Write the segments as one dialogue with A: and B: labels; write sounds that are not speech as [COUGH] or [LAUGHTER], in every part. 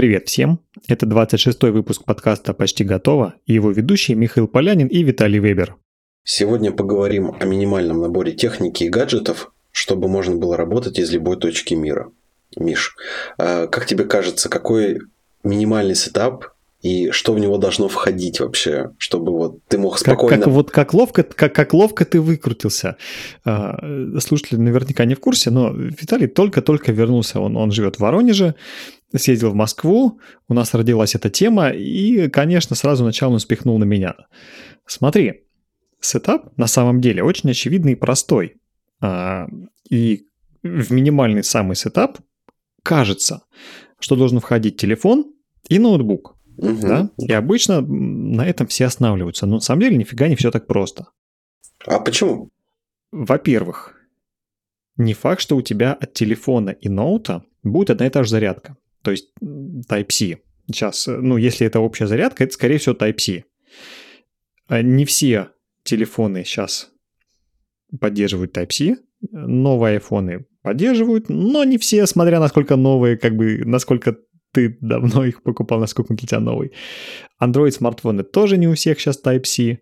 A: Привет всем! Это 26-й выпуск подкаста «Почти готово» и его ведущие Михаил Полянин и Виталий Вебер.
B: Сегодня поговорим о минимальном наборе техники и гаджетов, чтобы можно было работать из любой точки мира. Миш, а как тебе кажется, какой минимальный сетап и что в него должно входить вообще, чтобы вот ты мог спокойно...
A: Как, как, вот как ловко, как, как ловко ты выкрутился. А, слушатели наверняка не в курсе, но Виталий только-только вернулся, он, он живет в Воронеже, съездил в Москву, у нас родилась эта тема, и, конечно, сразу начал он спихнул на меня. Смотри, setup на самом деле очень очевидный и простой. А, и в минимальный самый setup кажется, что должен входить телефон и ноутбук. Угу. Да? И обычно на этом все останавливаются. Но на самом деле нифига не все так просто.
B: А почему?
A: Во-первых, не факт, что у тебя от телефона и ноута будет одна и та же зарядка. То есть Type-C. Сейчас, ну, если это общая зарядка, это, скорее всего, Type-C. А не все телефоны сейчас поддерживают Type-C. Новые айфоны поддерживают, но не все, смотря насколько новые, как бы, насколько ты давно их покупал, насколько для тебя новый. Android смартфоны тоже не у всех сейчас Type-C.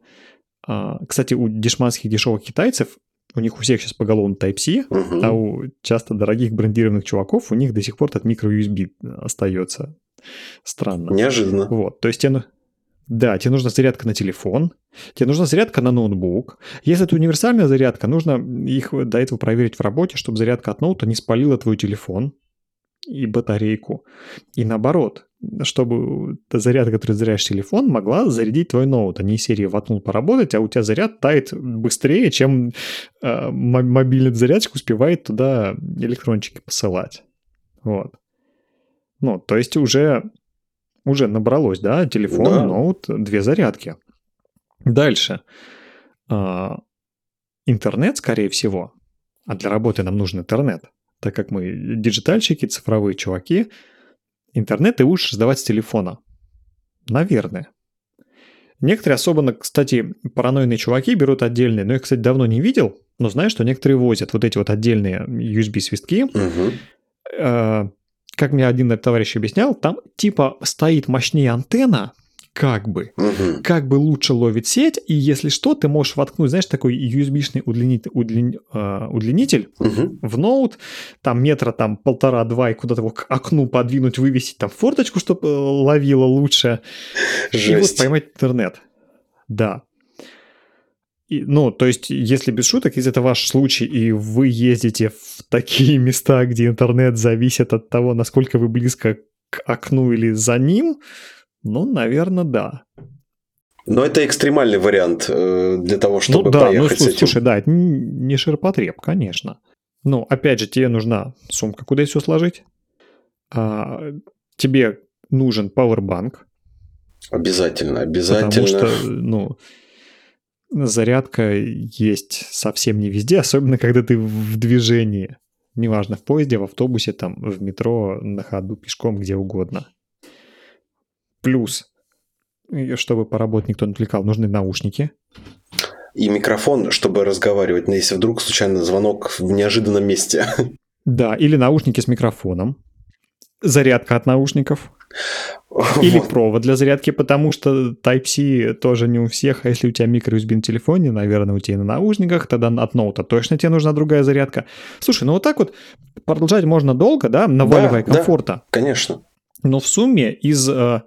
A: А, кстати, у дешманских дешевых китайцев у них у всех сейчас поголовно Type-C, uh-huh. а у часто дорогих брендированных чуваков у них до сих пор этот микро-USB остается. Странно.
B: Неожиданно.
A: Вот, то есть тебе, да, тебе нужна зарядка на телефон, тебе нужна зарядка на ноутбук. Если это универсальная зарядка, нужно их до этого проверить в работе, чтобы зарядка от ноута не спалила твой телефон и батарейку. И наоборот, чтобы зарядка, которую заряжаешь телефон, могла зарядить твой ноут, а не серии воткнул поработать, а у тебя заряд тает быстрее, чем э, мобильный зарядчик успевает туда электрончики посылать. Вот. Ну, то есть уже, уже набралось, да, телефон, да. ноут, две зарядки. Дальше. Э, интернет, скорее всего, а для работы нам нужен интернет, так как мы диджитальщики, цифровые чуваки, интернет ты будешь создавать с телефона. Наверное. Некоторые особенно, кстати, параноидные чуваки берут отдельные, но я, кстати, давно не видел, но знаю, что некоторые возят вот эти вот отдельные USB-свистки. Угу. Э, как мне один товарищ объяснял, там типа стоит мощнее антенна, как бы, угу. как бы лучше ловит сеть, и если что, ты можешь воткнуть, знаешь, такой USB-шный удлинитель, удлин, э, удлинитель угу. в ноут, там метра там полтора-два, и куда-то его к окну подвинуть, вывесить там форточку, чтобы э, ловило лучше, Жесть. и вот поймать интернет. Да. И, ну, то есть, если без шуток, если это ваш случай, и вы ездите в такие места, где интернет зависит от того, насколько вы близко к окну или за ним, ну, наверное, да.
B: Но это экстремальный вариант э, для того, чтобы ну, да, поехать
A: ну, слушай, с этим. Слушай, да, это не ширпотреб, конечно. Ну, опять же, тебе нужна сумка, куда все сложить. А, тебе нужен пауэрбанк.
B: Обязательно, обязательно.
A: Потому что, ну, зарядка есть совсем не везде, особенно когда ты в движении. Неважно, в поезде, в автобусе, там, в метро, на ходу, пешком, где угодно. Плюс, чтобы поработать никто не отвлекал, нужны наушники.
B: И микрофон, чтобы разговаривать, но если вдруг случайно звонок в неожиданном месте.
A: Да, или наушники с микрофоном. Зарядка от наушников. Или провод для зарядки, потому что Type-C тоже не у всех. А если у тебя микро-USB на телефоне, наверное, у тебя на наушниках, тогда от ноута точно тебе нужна другая зарядка. Слушай, ну вот так вот продолжать можно долго, да, наваливая да, комфорта. Да,
B: конечно.
A: Но в сумме из э,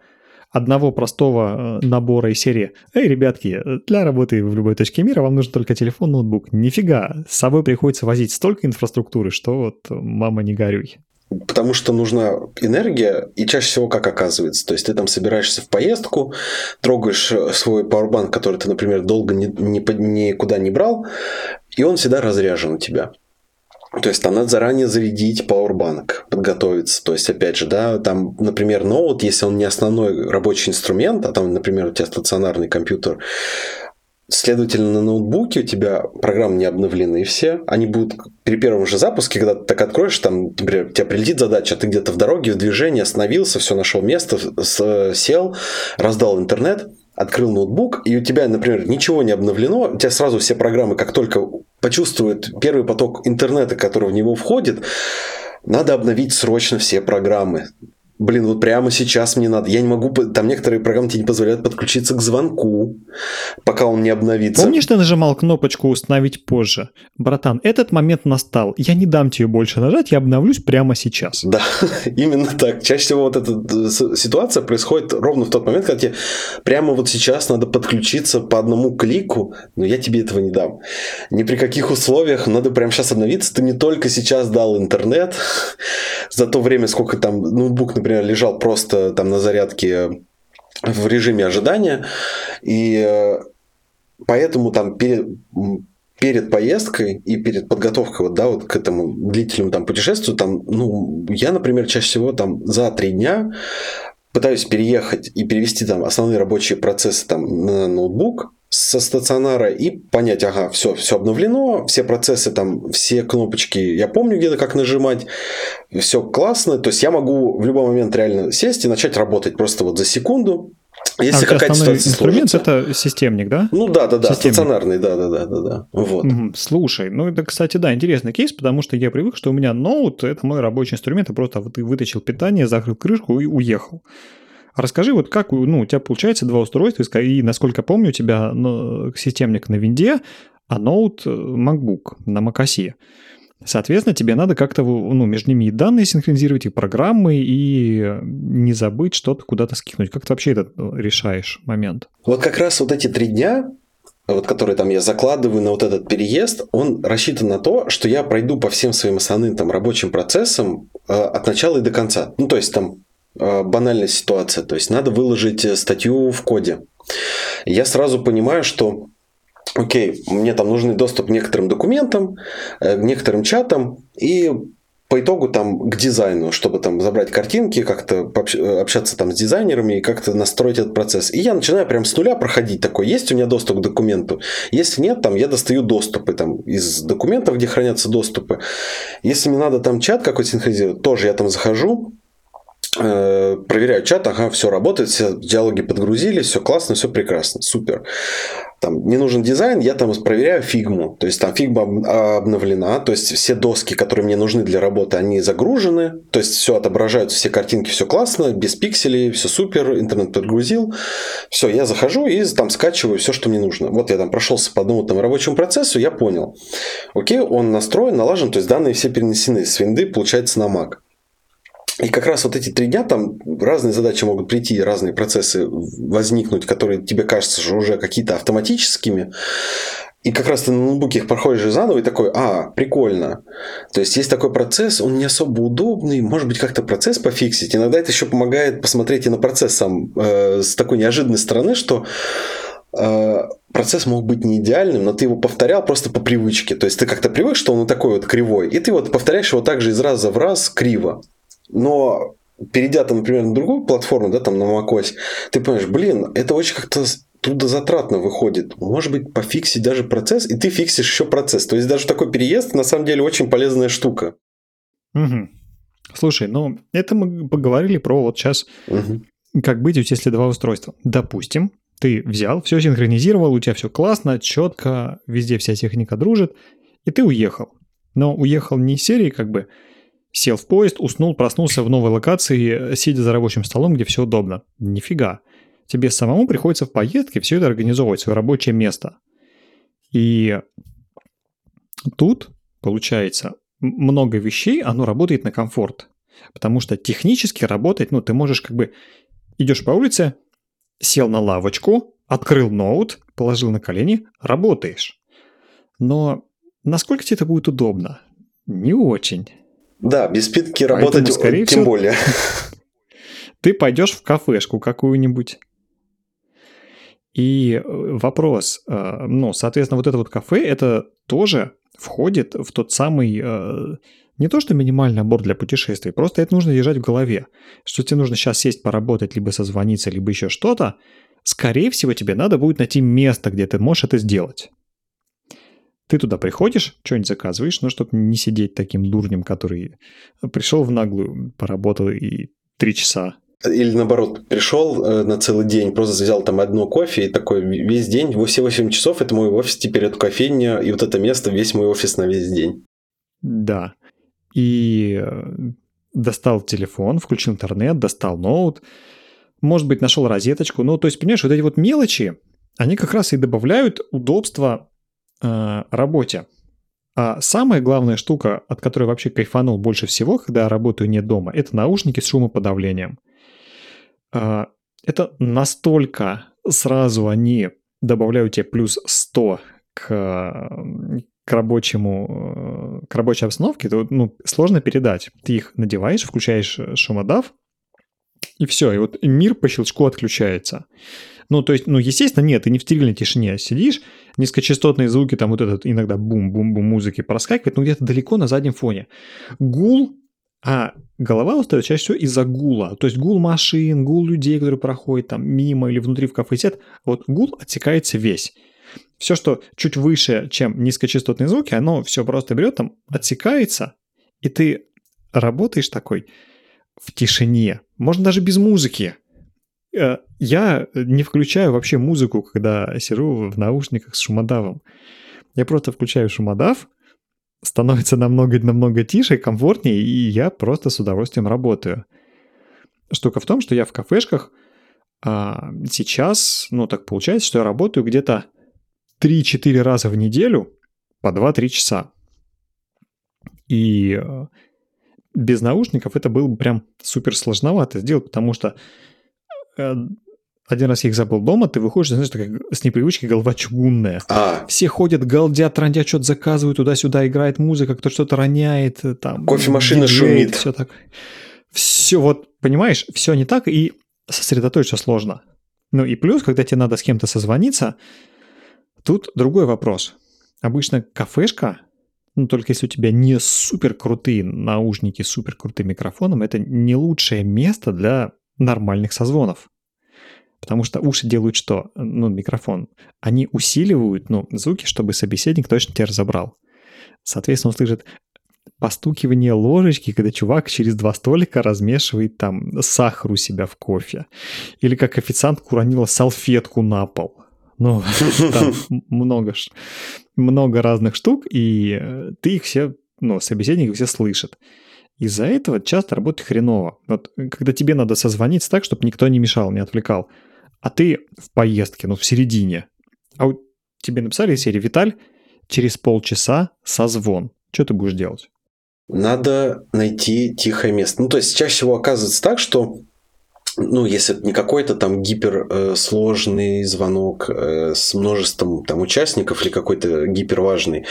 A: одного простого э, набора из серии «Эй, ребятки, для работы в любой точке мира вам нужен только телефон, ноутбук». Нифига, с собой приходится возить столько инфраструктуры, что вот мама не горюй.
B: Потому что нужна энергия, и чаще всего как оказывается. То есть ты там собираешься в поездку, трогаешь э, свой пауэрбанк, который ты, например, долго ни, ни, никуда не брал, и он всегда разряжен у тебя. То есть там надо заранее зарядить Powerbank, подготовиться. То есть, опять же, да, там, например, ноут, если он не основной рабочий инструмент, а там, например, у тебя стационарный компьютер, Следовательно, на ноутбуке у тебя программы не обновлены все. Они будут при первом же запуске, когда ты так откроешь, там, например, у тебя прилетит задача, ты где-то в дороге, в движении остановился, все нашел место, сел, раздал интернет, открыл ноутбук, и у тебя, например, ничего не обновлено, у тебя сразу все программы, как только почувствуют первый поток интернета, который в него входит, надо обновить срочно все программы блин, вот прямо сейчас мне надо. Я не могу, там некоторые программы тебе не позволяют подключиться к звонку, пока он не обновится.
A: Помнишь, ты нажимал кнопочку «Установить позже»? Братан, этот момент настал. Я не дам тебе больше нажать, я обновлюсь прямо сейчас.
B: Да, [LAUGHS] именно так. Чаще всего вот эта э, ситуация происходит ровно в тот момент, когда тебе прямо вот сейчас надо подключиться по одному клику, но я тебе этого не дам. Ни при каких условиях надо прямо сейчас обновиться. Ты мне только сейчас дал интернет [LAUGHS] за то время, сколько там ноутбук, например, например, лежал просто там на зарядке в режиме ожидания, и э, поэтому там перед, перед поездкой и перед подготовкой вот, да, вот к этому длительному там путешествию, там, ну, я, например, чаще всего там за три дня пытаюсь переехать и перевести там основные рабочие процессы там на ноутбук, со стационара и понять, ага, все, все обновлено, все процессы там, все кнопочки, я помню где-то как нажимать, все классно, то есть я могу в любой момент реально сесть и начать работать просто вот за секунду,
A: если а какая-то ситуация инструмент сложится. это системник, да?
B: Ну да, да, да, системник. стационарный, да, да, да, да, да. Вот.
A: Слушай, ну это, кстати, да, интересный кейс, потому что я привык, что у меня ноут это мой рабочий инструмент, я просто вытащил питание, закрыл крышку и уехал. Расскажи, вот как ну, у тебя получается два устройства, и, насколько помню, у тебя ну, системник на винде, а ноут э, MacBook на macOS. Соответственно, тебе надо как-то ну, между ними и данные синхронизировать, и программы, и не забыть что-то куда-то скинуть. Как ты вообще этот э, решаешь момент?
B: Вот как раз вот эти три дня, вот которые там я закладываю на вот этот переезд, он рассчитан на то, что я пройду по всем своим основным там рабочим процессам э, от начала и до конца. Ну, то есть там Э, банальная ситуация. То есть надо выложить э, статью в коде. Я сразу понимаю, что окей, мне там нужен доступ к некоторым документам, э, к некоторым чатам, и по итогу там к дизайну, чтобы там забрать картинки, как-то общаться там с дизайнерами и как-то настроить этот процесс. И я начинаю прям с нуля проходить такой, есть у меня доступ к документу, если нет, там я достаю доступы там из документов, где хранятся доступы. Если мне надо там чат какой-то синхронизировать, тоже я там захожу, Э, проверяю чат, ага, все работает, все диалоги подгрузились, все классно, все прекрасно, супер. Там не нужен дизайн, я там проверяю Figma. То есть там Figma обновлена, то есть все доски, которые мне нужны для работы, они загружены. То есть все отображаются, все картинки, все классно, без пикселей, все супер, интернет подгрузил. Все, я захожу и там скачиваю все, что мне нужно. Вот я там прошелся по одному там рабочему процессу, я понял. Окей, он настроен, налажен, то есть данные все перенесены с винды, получается, на Mac. И как раз вот эти три дня там разные задачи могут прийти, разные процессы возникнуть, которые тебе кажутся же уже какие-то автоматическими. И как раз ты на ноутбуке их проходишь заново и такой, а, прикольно. То есть есть такой процесс, он не особо удобный, может быть, как-то процесс пофиксить. Иногда это еще помогает посмотреть и на процесс сам э, с такой неожиданной стороны, что э, процесс мог быть не идеальным, но ты его повторял просто по привычке. То есть ты как-то привык, что он такой вот кривой, и ты вот повторяешь его также из раза в раз криво. Но перейдя там, например, на другую платформу, да, там на macOS, ты понимаешь, блин, это очень как-то трудозатратно выходит. Может быть, пофиксить даже процесс, и ты фиксишь еще процесс. То есть даже такой переезд на самом деле очень полезная штука.
A: Угу. Слушай, ну это мы поговорили про вот сейчас, угу. как быть, если два устройства. Допустим, ты взял, все синхронизировал, у тебя все классно, четко, везде вся техника дружит, и ты уехал. Но уехал не из серии как бы Сел в поезд, уснул, проснулся в новой локации, сидя за рабочим столом, где все удобно. Нифига. Тебе самому приходится в поездке все это организовывать, свое рабочее место. И тут, получается, много вещей, оно работает на комфорт. Потому что технически работать, ну, ты можешь как бы... Идешь по улице, сел на лавочку, открыл ноут, положил на колени, работаешь. Но насколько тебе это будет удобно? Не очень.
B: Да, без спидки работать Поэтому, скорее тем всего, более. [LAUGHS]
A: Ты пойдешь в кафешку какую-нибудь. И э, вопрос, э, ну, соответственно, вот это вот кафе, это тоже входит в тот самый, э, не то что минимальный набор для путешествий, просто это нужно держать в голове, что тебе нужно сейчас сесть поработать, либо созвониться, либо еще что-то, скорее всего, тебе надо будет найти место, где ты можешь это сделать. Ты туда приходишь, что-нибудь заказываешь, ну, чтобы не сидеть таким дурнем, который пришел в наглую, поработал и три часа.
B: Или наоборот, пришел э, на целый день, просто взял там одно кофе и такой весь день, все 8 часов, это мой офис, теперь эту кофейня и вот это место, весь мой офис на весь день.
A: Да. И достал телефон, включил интернет, достал ноут, может быть, нашел розеточку. Ну, то есть, понимаешь, вот эти вот мелочи, они как раз и добавляют удобства э, работе. А самая главная штука, от которой вообще кайфанул больше всего, когда я работаю не дома, это наушники с шумоподавлением. Э, это настолько сразу они добавляют тебе плюс 100 к, к рабочему, к рабочей обстановке, то ну, сложно передать. Ты их надеваешь, включаешь шумодав, и все, и вот мир по щелчку отключается. Ну, то есть, ну, естественно, нет, ты не в стерильной тишине сидишь, низкочастотные звуки, там вот этот иногда бум-бум-бум музыки проскакивает, но где-то далеко на заднем фоне. Гул, а голова устает чаще всего из-за гула. То есть гул машин, гул людей, которые проходят там мимо или внутри в кафе сидят, вот гул отсекается весь. Все, что чуть выше, чем низкочастотные звуки, оно все просто берет, там отсекается, и ты работаешь такой в тишине. Можно даже без музыки. Э, я не включаю вообще музыку, когда сижу в наушниках с шумодавом. Я просто включаю шумодав, становится намного-намного тише, комфортнее, и я просто с удовольствием работаю. Штука в том, что я в кафешках а, сейчас, ну так получается, что я работаю где-то 3-4 раза в неделю по 2-3 часа. И э, без наушников это было бы прям супер сложновато сделать, потому что э, один раз я их забыл дома, ты выходишь, знаешь, такая с непривычки голова чугунная. А. Все ходят, галдят, трандят, что-то заказывают, туда-сюда играет музыка, кто что-то роняет, э, там...
B: Кофемашина шумит.
A: Все так. Все, вот, понимаешь, все не так, и сосредоточиться сложно. Ну и плюс, когда тебе надо с кем-то созвониться, тут другой вопрос. Обычно кафешка ну, только если у тебя не супер крутые наушники супер крутым микрофоном, это не лучшее место для нормальных созвонов. Потому что уши делают что? Ну, микрофон. Они усиливают, ну, звуки, чтобы собеседник точно тебя разобрал. Соответственно, он слышит постукивание ложечки, когда чувак через два столика размешивает там сахар у себя в кофе. Или как официантка уронила салфетку на пол. Ну, [LAUGHS] там много, много разных штук, и э, ты их все, ну, собеседник все слышит. Из-за этого часто работает хреново. Вот э, когда тебе надо созвониться так, чтобы никто не мешал, не отвлекал, а ты в поездке, ну, в середине, а тебе написали из серии «Виталь, через полчаса созвон». Что ты будешь делать?
B: Надо найти тихое место. Ну, то есть, чаще всего оказывается так, что ну, если это не какой-то там гиперсложный э, звонок э, с множеством там участников или какой-то гиперважный,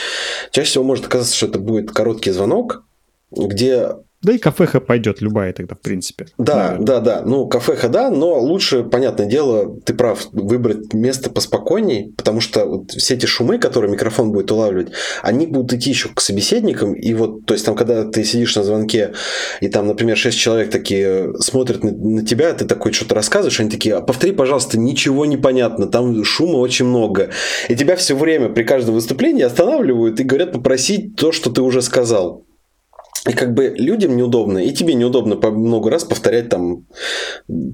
B: чаще всего может оказаться, что это будет короткий звонок, где
A: да и кафеха пойдет любая тогда, в принципе.
B: Да, наверное. да, да. Ну, кафеха, да, но лучше, понятное дело, ты прав, выбрать место поспокойней, потому что вот все эти шумы, которые микрофон будет улавливать, они будут идти еще к собеседникам. И вот, то есть, там, когда ты сидишь на звонке, и там, например, шесть человек такие смотрят на, на тебя, ты такой что-то рассказываешь, они такие, а повтори, пожалуйста, ничего не понятно, там шума очень много. И тебя все время при каждом выступлении останавливают и говорят попросить то, что ты уже сказал. И как бы людям неудобно, и тебе неудобно по много раз повторять там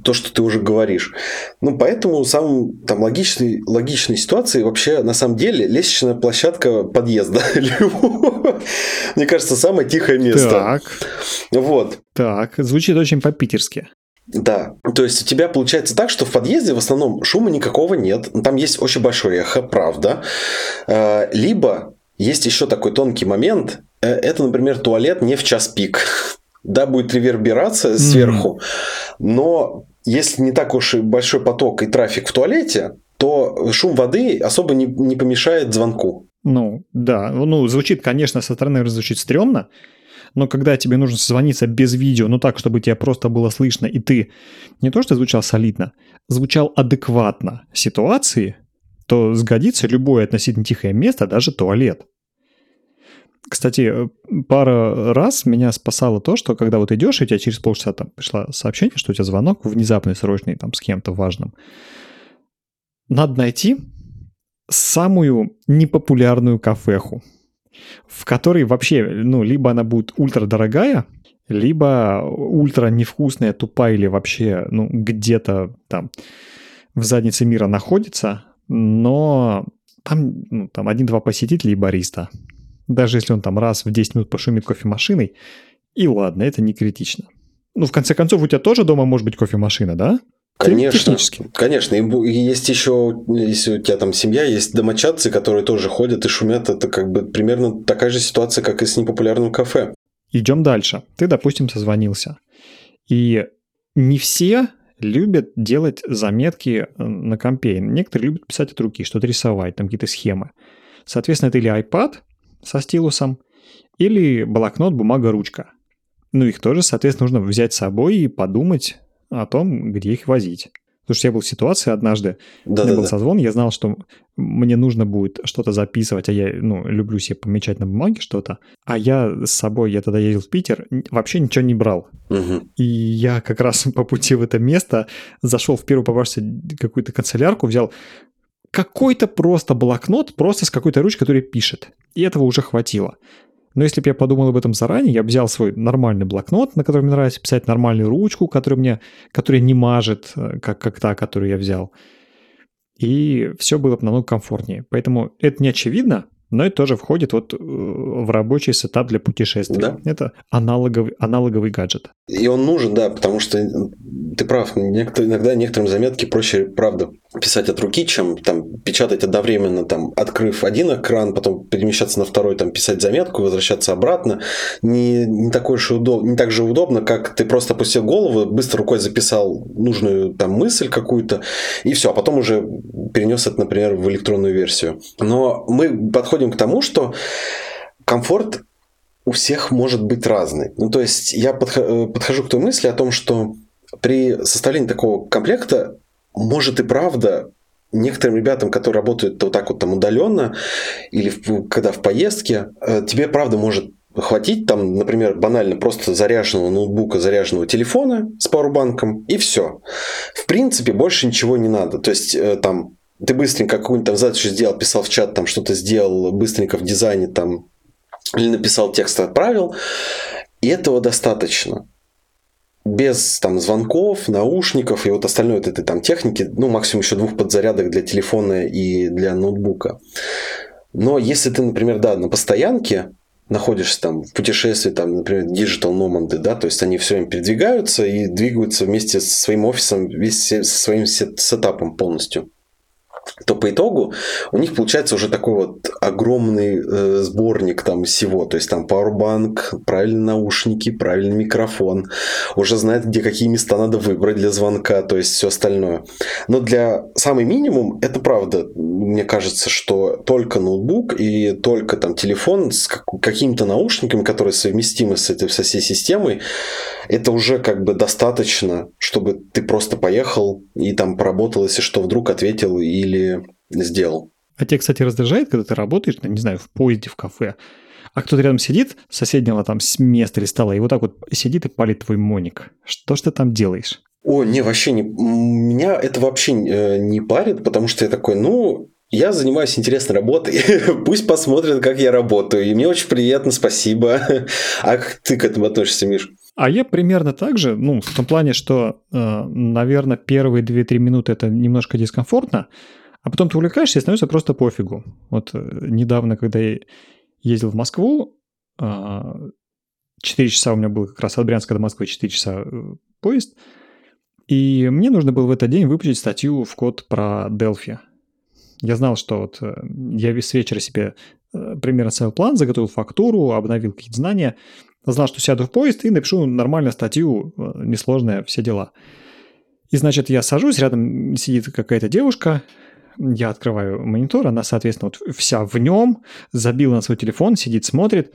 B: то, что ты уже говоришь. Ну, поэтому самым там логичной, логичной ситуацией вообще на самом деле лестничная площадка подъезда. [LAUGHS] Мне кажется, самое тихое место.
A: Так.
B: Вот.
A: Так, звучит очень по-питерски.
B: Да, то есть у тебя получается так, что в подъезде в основном шума никакого нет, там есть очень большое эхо, правда, э, либо есть еще такой тонкий момент, это, например, туалет не в час пик. Да, будет реверберация сверху, mm-hmm. но если не так уж и большой поток и трафик в туалете, то шум воды особо не, не помешает звонку.
A: Ну, да. Ну, звучит, конечно, со стороны звучит стрёмно, но когда тебе нужно созвониться без видео, ну так, чтобы тебя просто было слышно, и ты не то что звучал солидно, звучал адекватно ситуации, то сгодится любое относительно тихое место, даже туалет. Кстати, э, пара раз меня спасало то, что когда вот идешь, и у тебя через полчаса там пришло сообщение, что у тебя звонок внезапный, срочный, там, с кем-то важным. Надо найти самую непопулярную кафеху, в которой вообще, ну, либо она будет ультра дорогая, либо ультра невкусная, тупая или вообще, ну, где-то там в заднице мира находится, но там, ну, там один-два посетителя и бариста даже если он там раз в 10 минут пошумит кофемашиной, И ладно, это не критично. Ну, в конце концов, у тебя тоже дома может быть кофемашина, да?
B: Конечно, Технически. конечно. И есть еще, если у тебя там семья, есть домочадцы, которые тоже ходят и шумят. Это как бы примерно такая же ситуация, как и с непопулярным кафе.
A: Идем дальше. Ты, допустим, созвонился. И не все любят делать заметки э, на компе. Некоторые любят писать от руки, что-то рисовать, там какие-то схемы. Соответственно, это или iPad со стилусом, или блокнот, бумага, ручка. Ну, их тоже, соответственно, нужно взять с собой и подумать о том, где их возить. Потому что я был в ситуации однажды, да, у меня да, был да. созвон, я знал, что мне нужно будет что-то записывать, а я ну, люблю себе помечать на бумаге что-то, а я с собой, я тогда ездил в Питер, вообще ничего не брал. Угу. И я как раз [LAUGHS] по пути в это место зашел в первую попавшуюся какую-то канцелярку, взял какой-то просто блокнот, просто с какой-то ручкой, которая пишет. И этого уже хватило. Но если бы я подумал об этом заранее, я бы взял свой нормальный блокнот, на котором мне нравится писать, нормальную ручку, которая мне, которая не мажет, э, как, как та, которую я взял. И все было бы намного комфортнее. Поэтому это не очевидно, но это тоже входит вот э, в рабочий сетап для путешествий. Да. Это аналоговый, аналоговый гаджет.
B: И он нужен, да, потому что ты прав, иногда некоторым заметки проще, правда, писать от руки, чем там печатать одновременно, там, открыв один экран, потом перемещаться на второй, там, писать заметку, возвращаться обратно. Не, не, такой же удоб... не так же удобно, как ты просто опустил голову, быстро рукой записал нужную там мысль какую-то, и все, а потом уже перенес это, например, в электронную версию. Но мы подходим к тому, что комфорт у всех может быть разный. Ну, то есть я э, подхожу к той мысли о том, что при составлении такого комплекта может и правда некоторым ребятам, которые работают вот так вот там удаленно или в, когда в поездке, э, тебе правда может хватить там, например, банально просто заряженного ноутбука, заряженного телефона с пауэрбанком и все. В принципе, больше ничего не надо. То есть э, там ты быстренько какую-нибудь там задачу сделал, писал в чат, там что-то сделал быстренько в дизайне там или написал текст, отправил, и этого достаточно без там звонков, наушников и вот остальной вот этой там техники, ну, максимум еще двух подзарядок для телефона и для ноутбука. Но если ты, например, да, на постоянке находишься там в путешествии, там, например, digital nomad, да, то есть они все время передвигаются и двигаются вместе со своим офисом, вместе со своим сетапом полностью то по итогу у них получается уже такой вот огромный э, сборник там всего. То есть там Powerbank, правильные наушники, правильный микрофон. Уже знает, где какие места надо выбрать для звонка, то есть все остальное. Но для самый минимум, это правда, мне кажется, что только ноутбук и только там телефон с какими-то наушниками, которые совместимы с этой со всей системой, это уже как бы достаточно, чтобы ты просто поехал и там поработал, если что, вдруг ответил или сделал.
A: А тебя, кстати, раздражает, когда ты работаешь, не знаю, в поезде, в кафе, а кто-то рядом сидит, соседнего там с места или стола, и вот так вот сидит и палит твой моник. Что ж ты там делаешь?
B: О, не, вообще не. Меня это вообще э, не парит, потому что я такой, ну, я занимаюсь интересной работой. [LAUGHS] Пусть посмотрят, как я работаю. И мне очень приятно, спасибо. [LAUGHS] А как ты к этому относишься, Миш?
A: А я примерно так же, ну, в том плане, что, э, наверное, первые 2-3 минуты это немножко дискомфортно, а потом ты увлекаешься и становится просто пофигу. Вот э, недавно, когда я ездил в Москву, 4 э, часа у меня был как раз от Брянска до Москвы 4 часа поезд, и мне нужно было в этот день выпустить статью в код про Delphi. Я знал, что вот я весь вечер себе примерно свой план, заготовил фактуру, обновил какие-то знания – знал, что сяду в поезд и напишу нормальную статью, э, несложная, все дела. И, значит, я сажусь, рядом сидит какая-то девушка, я открываю монитор, она, соответственно, вот вся в нем, забила на свой телефон, сидит, смотрит,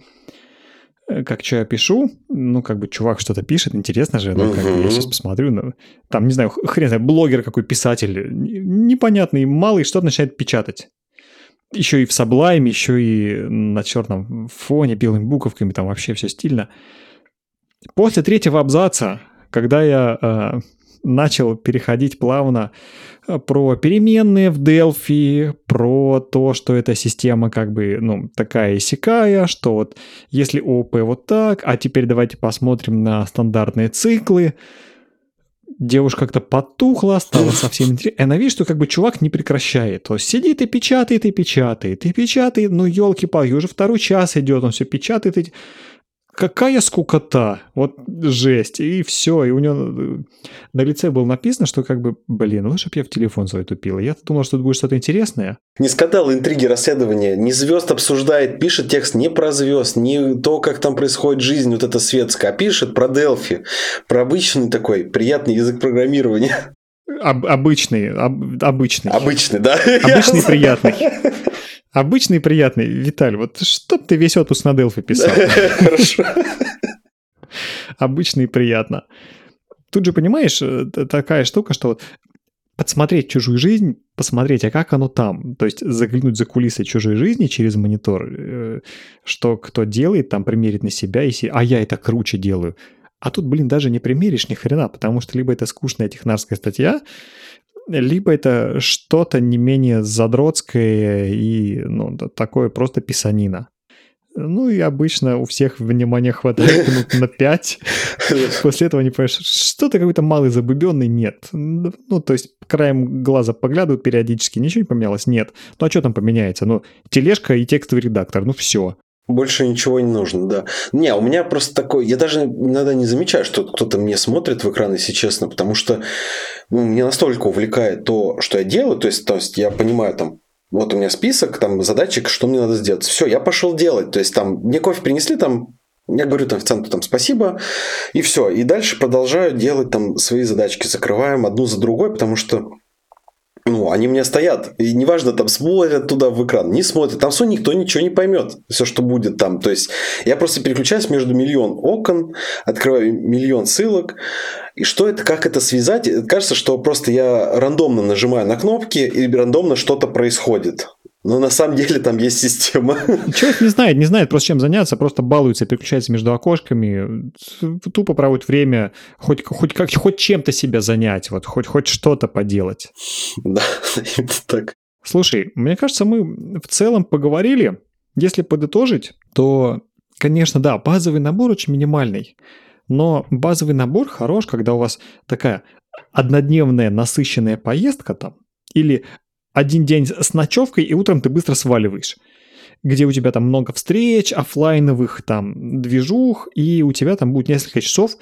A: э, как что я пишу, ну, как бы чувак что-то пишет, интересно же, ну, как я сейчас посмотрю, ну, там, не знаю, хрен знаю, блогер какой, писатель, непонятный, малый, что-то начинает печатать. Еще и в Sublime, еще и на черном фоне, белыми буковками, там вообще все стильно. После третьего абзаца, когда я э, начал переходить плавно э, про переменные в Delphi, про то, что эта система как бы, ну, такая и сякая, что вот если ОП вот так, а теперь давайте посмотрим на стандартные циклы, девушка как-то потухла, стала совсем [LAUGHS] интересно. Она видит, что как бы чувак не прекращает. То есть сидит и печатает, и печатает, и печатает. Ну, елки-палки, уже второй час идет, он все печатает. И... какая скукота, вот жесть, и все, и у него на лице было написано, что как бы, блин, лучше бы я в телефон свой тупил. Я думал, что это будет что-то интересное.
B: Не скандал, интриги, расследования, не звезд обсуждает, пишет текст не про звезд, не то, как там происходит жизнь вот эта светская, а пишет про Делфи, про обычный такой приятный язык программирования.
A: Об, обычный, об, обычный.
B: Обычный, да.
A: Обычный приятный. [LAUGHS] Обычный приятный. Виталь, вот что ты весь отпуск на Делфи писал? [LAUGHS] Хорошо. Обычный приятно. Тут же, понимаешь, э, такая штука, что вот подсмотреть чужую жизнь, посмотреть, а как оно там. То есть заглянуть за кулисы чужой жизни через монитор, э, что кто делает, там примерить на себя, и а я это круче делаю. А тут, блин, даже не примеришь ни хрена, потому что либо это скучная технарская статья, либо это что-то не менее задротское и ну, такое просто писанина. Ну и обычно у всех внимания хватает [LAUGHS] минут на 5. После этого не понимаешь, что-то какой-то малый забубенный, нет. Ну, то есть краем глаза поглядывают периодически, ничего не поменялось, нет. Ну а что там поменяется? Ну, тележка и текстовый редактор, ну все.
B: Больше ничего не нужно, да. Не, у меня просто такой... Я даже иногда не замечаю, что кто-то мне смотрит в экран, если честно, потому что ну, мне настолько увлекает то, что я делаю. То есть, то есть я понимаю, там, вот у меня список там задачек, что мне надо сделать. Все, я пошел делать. То есть, там, мне кофе принесли, там, я говорю там официанту там спасибо, и все. И дальше продолжаю делать там свои задачки. Закрываем одну за другой, потому что ну, они мне стоят. И неважно, там смотрят туда в экран, не смотрят. Там все никто ничего не поймет. Все, что будет там. То есть, я просто переключаюсь между миллион окон, открываю миллион ссылок. И что это, как это связать? Кажется, что просто я рандомно нажимаю на кнопки, и рандомно что-то происходит. Но на самом деле там есть система. [LAUGHS]
A: Человек не знает, не знает просто чем заняться, просто балуется, переключается между окошками, тупо проводит время, хоть, хоть, как, хоть чем-то себя занять, вот, хоть, хоть что-то поделать.
B: Да, [LAUGHS] это так.
A: Слушай, мне кажется, мы в целом поговорили. Если подытожить, то, конечно, да, базовый набор очень минимальный. Но базовый набор хорош, когда у вас такая однодневная насыщенная поездка там, или один день с ночевкой, и утром ты быстро сваливаешь где у тебя там много встреч, офлайновых там движух, и у тебя там будет несколько часов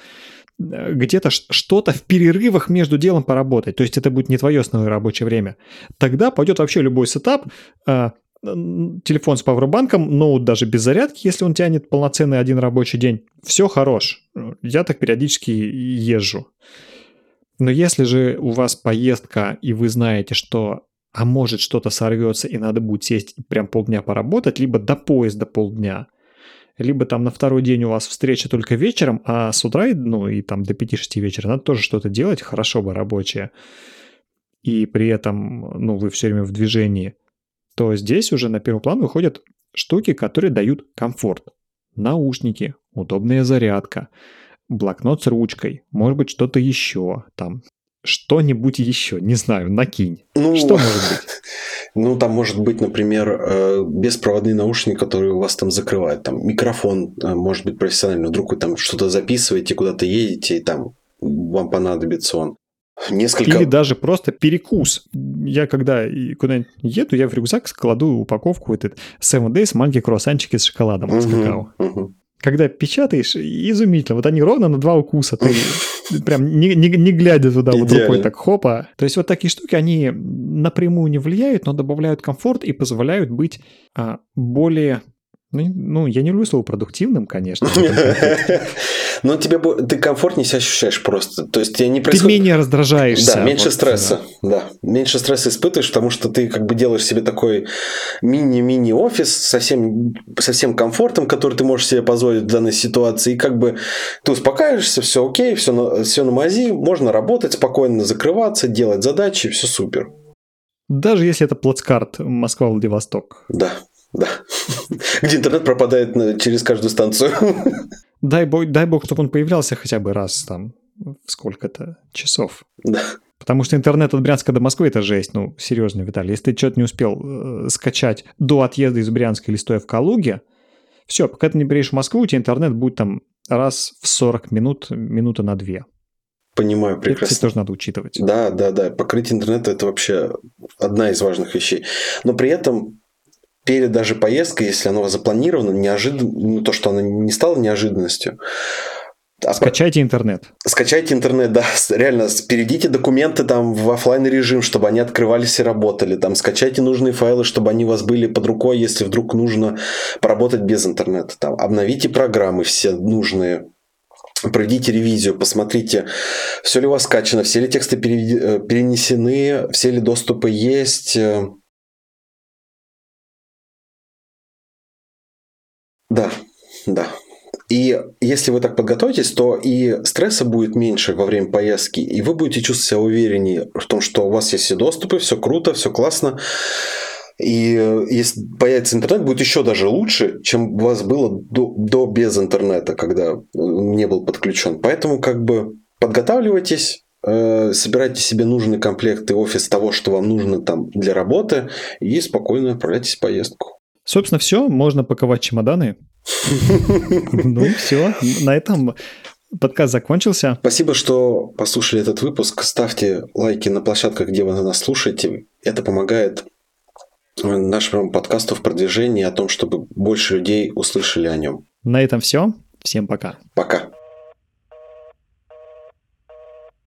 A: э, где-то что-то в перерывах между делом поработать. То есть это будет не твое основное рабочее время. Тогда пойдет вообще любой сетап, э, телефон с пауэрбанком, ноут даже без зарядки, если он тянет полноценный один рабочий день. Все хорош. Я так периодически езжу. Но если же у вас поездка, и вы знаете, что а может что-то сорвется и надо будет сесть и прям полдня поработать, либо до поезда полдня, либо там на второй день у вас встреча только вечером, а с утра, ну и там до 5-6 вечера надо тоже что-то делать, хорошо бы рабочее, и при этом, ну, вы все время в движении, то здесь уже на первый план выходят штуки, которые дают комфорт. Наушники, удобная зарядка, блокнот с ручкой, может быть что-то еще, там что-нибудь еще, не знаю, накинь. Ну, что может быть? [LAUGHS]
B: Ну, там может быть, например, э, беспроводные наушники, которые у вас там закрывают. Там микрофон, э, может быть, профессиональный. Вдруг вы там что-то записываете, куда-то едете, и там вам понадобится он.
A: Несколько... Или даже просто перекус. Я когда куда-нибудь еду, я в рюкзак складу упаковку этот 7 Days маленькие круассанчики с шоколадом uh-huh, с какао. Uh-huh. Когда печатаешь, изумительно. Вот они ровно на два укуса. Ты [LAUGHS] прям не, не, не глядя туда Идеально. вот рукой так хопа. То есть вот такие штуки, они напрямую не влияют, но добавляют комфорт и позволяют быть а, более ну, ну, я не люблю слово продуктивным, конечно. [LAUGHS]
B: Но тебе ты комфортнее себя ощущаешь просто. То есть тебе не происходит...
A: Ты менее раздражаешься.
B: Да, меньше вот, стресса. Да. да. Меньше стресса испытываешь, потому что ты как бы делаешь себе такой мини-мини офис со всем, со всем комфортом, который ты можешь себе позволить в данной ситуации. И как бы ты успокаиваешься, все окей, все на, все на мази, можно работать, спокойно закрываться, делать задачи, все супер.
A: Даже если это плацкарт Москва-Владивосток.
B: Да, да. Где интернет пропадает через каждую станцию.
A: Дай бог, дай бог, чтобы он появлялся хотя бы раз там в сколько-то часов.
B: Да.
A: Потому что интернет от Брянска до Москвы это жесть. Ну, серьезно, Виталий. Если ты что-то не успел э, скачать до отъезда из Брянска или стоя в Калуге, все, пока ты не приедешь в Москву, у тебя интернет будет там раз в 40 минут, минута на две.
B: Понимаю, прекрасно. Это,
A: кстати, тоже надо учитывать.
B: Да, да, да. Покрытие интернета – это вообще одна из важных вещей. Но при этом перед даже поездкой, если оно запланировано, неожиданно, ну, то, что оно не стало неожиданностью,
A: а скачайте интернет.
B: Скачайте интернет, да. Реально, переведите документы там в офлайн режим, чтобы они открывались и работали. Там скачайте нужные файлы, чтобы они у вас были под рукой, если вдруг нужно поработать без интернета. Там обновите программы все нужные. Проведите ревизию, посмотрите, все ли у вас скачано, все ли тексты э, перенесены, все ли доступы есть. Да, да. И если вы так подготовитесь, то и стресса будет меньше во время поездки, и вы будете чувствовать себя увереннее в том, что у вас есть все доступы, все круто, все классно. И если появится интернет, будет еще даже лучше, чем у вас было до, до без интернета, когда не был подключен. Поэтому как бы подготавливайтесь, э, собирайте себе нужный комплект и офис того, что вам нужно там для работы, и спокойно отправляйтесь в поездку.
A: Собственно, все, можно паковать чемоданы, [LAUGHS] ну все. На этом подкаст закончился.
B: Спасибо, что послушали этот выпуск. Ставьте лайки на площадках, где вы нас слушаете. Это помогает нашему подкасту в продвижении о том, чтобы больше людей услышали о нем.
A: На этом все. Всем пока.
B: Пока.